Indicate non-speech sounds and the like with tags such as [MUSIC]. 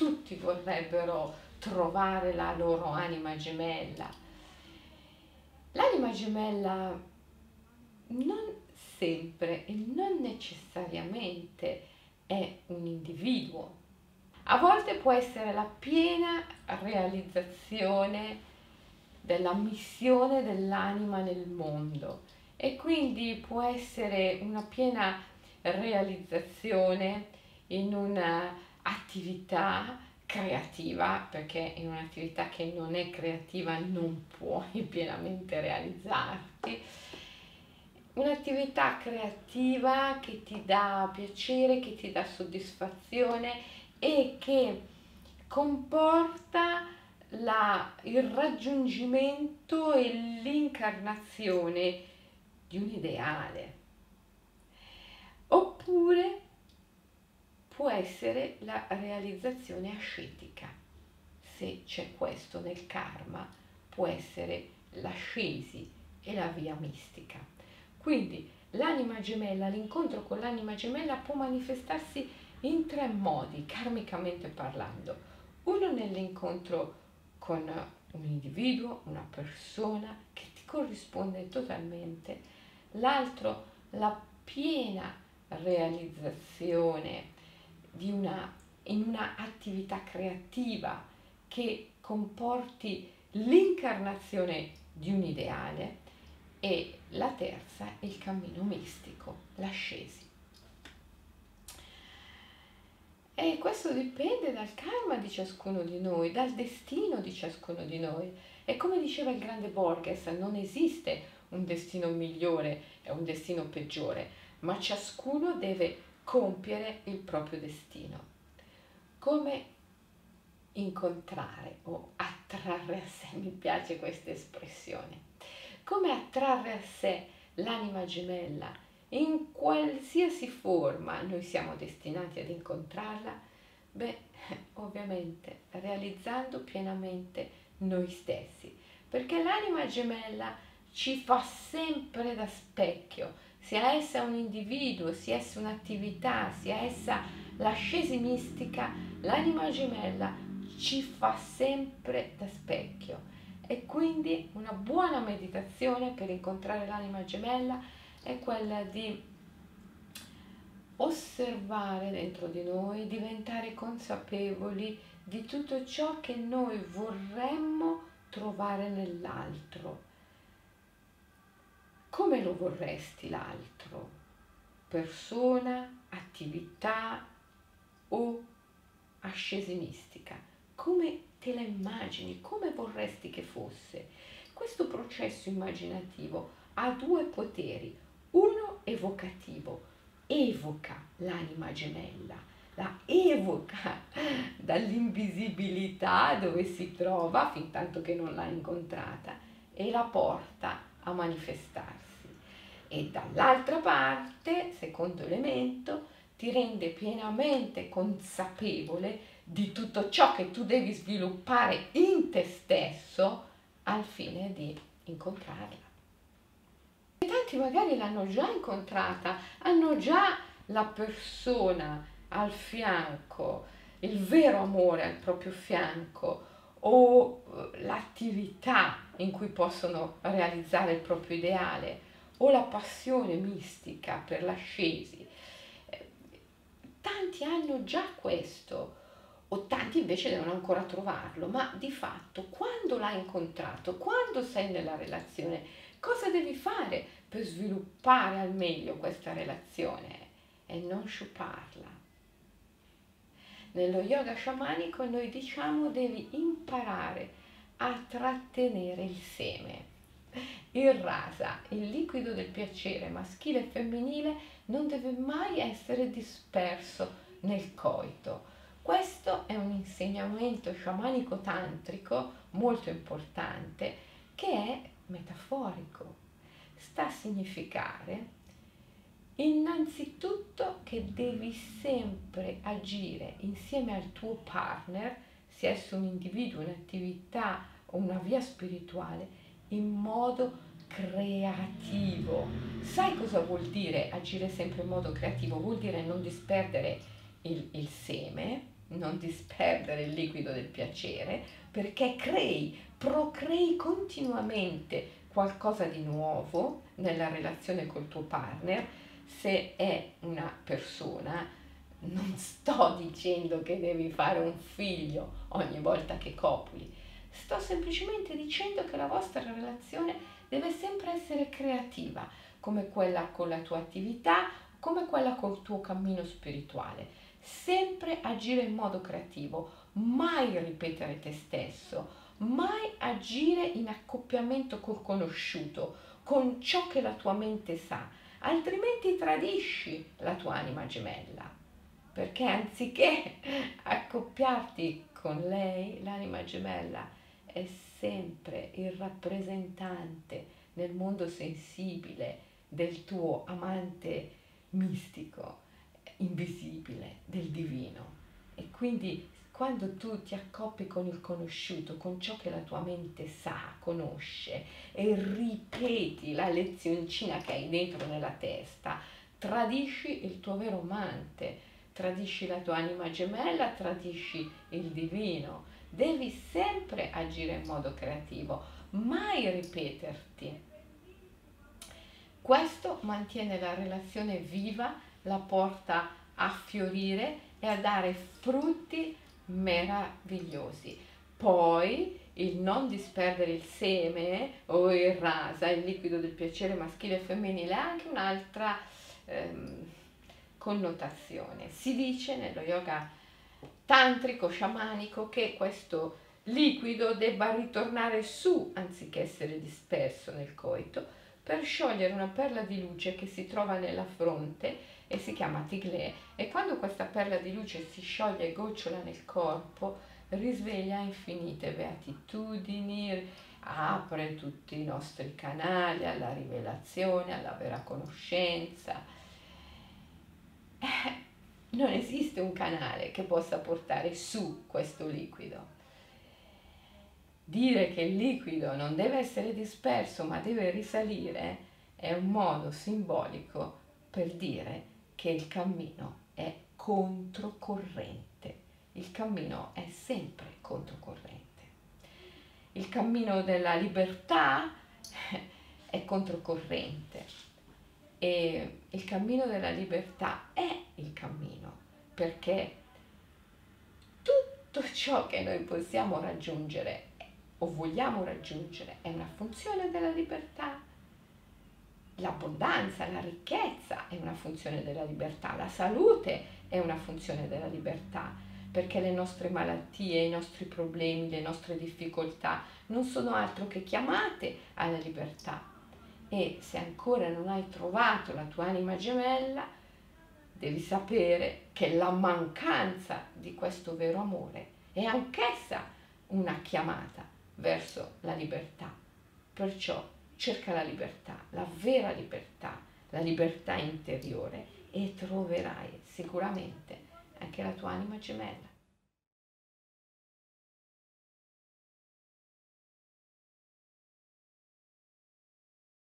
tutti vorrebbero trovare la loro anima gemella. L'anima gemella non sempre e non necessariamente è un individuo. A volte può essere la piena realizzazione della missione dell'anima nel mondo e quindi può essere una piena realizzazione in un'attività creativa, perché in un'attività che non è creativa non puoi [LAUGHS] pienamente realizzarti. Un'attività creativa che ti dà piacere, che ti dà soddisfazione e che comporta la, il raggiungimento e l'incarnazione di un ideale. Oppure può essere la realizzazione ascetica. Se c'è questo nel karma, può essere l'ascesi e la via mistica. Quindi l'anima gemella, l'incontro con l'anima gemella può manifestarsi in tre modi, karmicamente parlando. Uno nell'incontro con un individuo, una persona che ti corrisponde totalmente, l'altro la piena realizzazione in una attività creativa che comporti l'incarnazione di un ideale e la terza è il cammino mistico, l'ascesi. E questo dipende dal karma di ciascuno di noi, dal destino di ciascuno di noi. E come diceva il grande Borges, non esiste un destino migliore e un destino peggiore, ma ciascuno deve compiere il proprio destino. Come incontrare o attrarre a sé, mi piace questa espressione, come attrarre a sé l'anima gemella in qualsiasi forma noi siamo destinati ad incontrarla? Beh, ovviamente realizzando pienamente noi stessi, perché l'anima gemella ci fa sempre da specchio, sia essa un individuo, sia essa un'attività, sia essa l'ascesi mistica, l'anima gemella ci fa sempre da specchio. E quindi una buona meditazione per incontrare l'anima gemella è quella di osservare dentro di noi, diventare consapevoli di tutto ciò che noi vorremmo trovare nell'altro come lo vorresti l'altro? Persona, attività o ascesi mistica? Come te la immagini? Come vorresti che fosse? Questo processo immaginativo ha due poteri. Uno evocativo, evoca l'anima gemella, la evoca [LAUGHS] dall'invisibilità dove si trova fin tanto che non l'ha incontrata e la porta a manifestarsi. E dall'altra parte, secondo elemento, ti rende pienamente consapevole di tutto ciò che tu devi sviluppare in te stesso al fine di incontrarla. E tanti magari l'hanno già incontrata, hanno già la persona al fianco, il vero amore al proprio fianco o eh, l'attività in cui possono realizzare il proprio ideale o la passione mistica per l'ascesi. Tanti hanno già questo, o tanti invece devono ancora trovarlo, ma di fatto quando l'hai incontrato, quando sei nella relazione, cosa devi fare per sviluppare al meglio questa relazione e non sciuparla? Nello yoga sciamanico noi diciamo devi imparare a trattenere il seme il rasa, il liquido del piacere maschile e femminile non deve mai essere disperso nel coito. Questo è un insegnamento sciamanico tantrico molto importante che è metaforico. Sta a significare innanzitutto che devi sempre agire insieme al tuo partner, sia esso un individuo, un'attività o una via spirituale, in modo creativo. Sai cosa vuol dire agire sempre in modo creativo? Vuol dire non disperdere il, il seme, non disperdere il liquido del piacere perché crei, procrei continuamente qualcosa di nuovo nella relazione col tuo partner. Se è una persona, non sto [LAUGHS] dicendo che devi fare un figlio ogni volta che copuli, sto semplicemente dicendo che la vostra relazione deve sempre essere creativa, come quella con la tua attività, come quella col tuo cammino spirituale sempre agire in modo creativo, mai ripetere te stesso, mai agire in accoppiamento col conosciuto, con ciò che la tua mente sa, altrimenti tradisci la tua anima gemella. Perché anziché [LAUGHS] accoppiarti con lei, l'anima gemella è sempre il rappresentante nel mondo sensibile del tuo amante mistico invisibile del divino. E quindi quando tu ti accoppi con il conosciuto, con ciò che la tua mente sa, conosce e ripeti la lezioncina che hai dentro nella testa, tradisci il tuo vero amante, tradisci la tua anima gemella, tradisci il divino. Devi sempre agire in modo creativo, mai ripeterti. Questo mantiene la relazione viva la porta a fiorire e a dare frutti meravigliosi. Poi il non disperdere il seme o il rasa, il liquido del piacere maschile e femminile, ha anche un'altra ehm, connotazione. Si dice nello yoga tantrico, sciamanico, che questo liquido debba ritornare su anziché essere disperso nel coito per sciogliere una perla di luce che si trova nella fronte e si chiama Tiglé e quando questa perla di luce si scioglie e gocciola nel corpo risveglia infinite beatitudini, apre tutti i nostri canali alla rivelazione, alla vera conoscenza. Eh, non esiste un canale che possa portare su questo liquido. Dire che il liquido non deve essere disperso ma deve risalire è un modo simbolico per dire che il cammino è controcorrente. Il cammino è sempre controcorrente. Il cammino della libertà [LAUGHS] è controcorrente e il cammino della libertà è il cammino perché tutto ciò che noi possiamo raggiungere o vogliamo raggiungere è una funzione della libertà l'abbondanza, la ricchezza è una funzione della libertà, la salute è una funzione della libertà, perché le nostre malattie, i nostri problemi, le nostre difficoltà non sono altro che chiamate alla libertà. E se ancora non hai trovato la tua anima gemella, devi sapere che la mancanza di questo vero amore è anch'essa una chiamata verso la libertà. Perciò cerca la libertà, la vera libertà, la libertà interiore e troverai sicuramente anche la tua anima gemella.